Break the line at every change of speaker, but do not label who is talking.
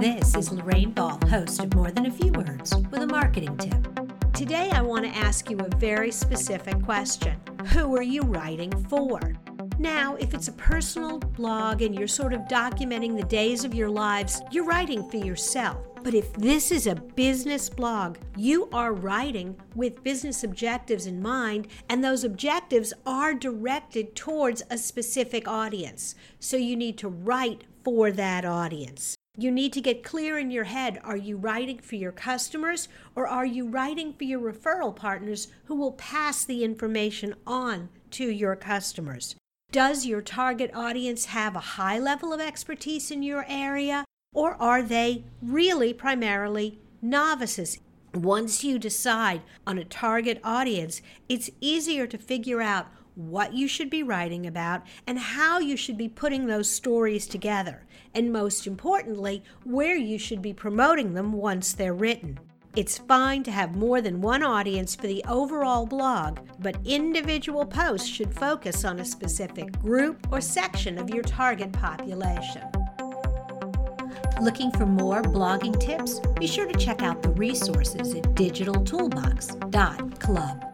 This is Lorraine Ball, host of More Than a Few Words, with a marketing tip.
Today, I want to ask you a very specific question Who are you writing for? Now, if it's a personal blog and you're sort of documenting the days of your lives, you're writing for yourself. But if this is a business blog, you are writing with business objectives in mind, and those objectives are directed towards a specific audience. So you need to write for that audience. You need to get clear in your head are you writing for your customers or are you writing for your referral partners who will pass the information on to your customers? Does your target audience have a high level of expertise in your area, or are they really primarily novices? Once you decide on a target audience, it's easier to figure out what you should be writing about and how you should be putting those stories together, and most importantly, where you should be promoting them once they're written. It's fine to have more than one audience for the overall blog, but individual posts should focus on a specific group or section of your target population.
Looking for more blogging tips? Be sure to check out the resources at digitaltoolbox.club.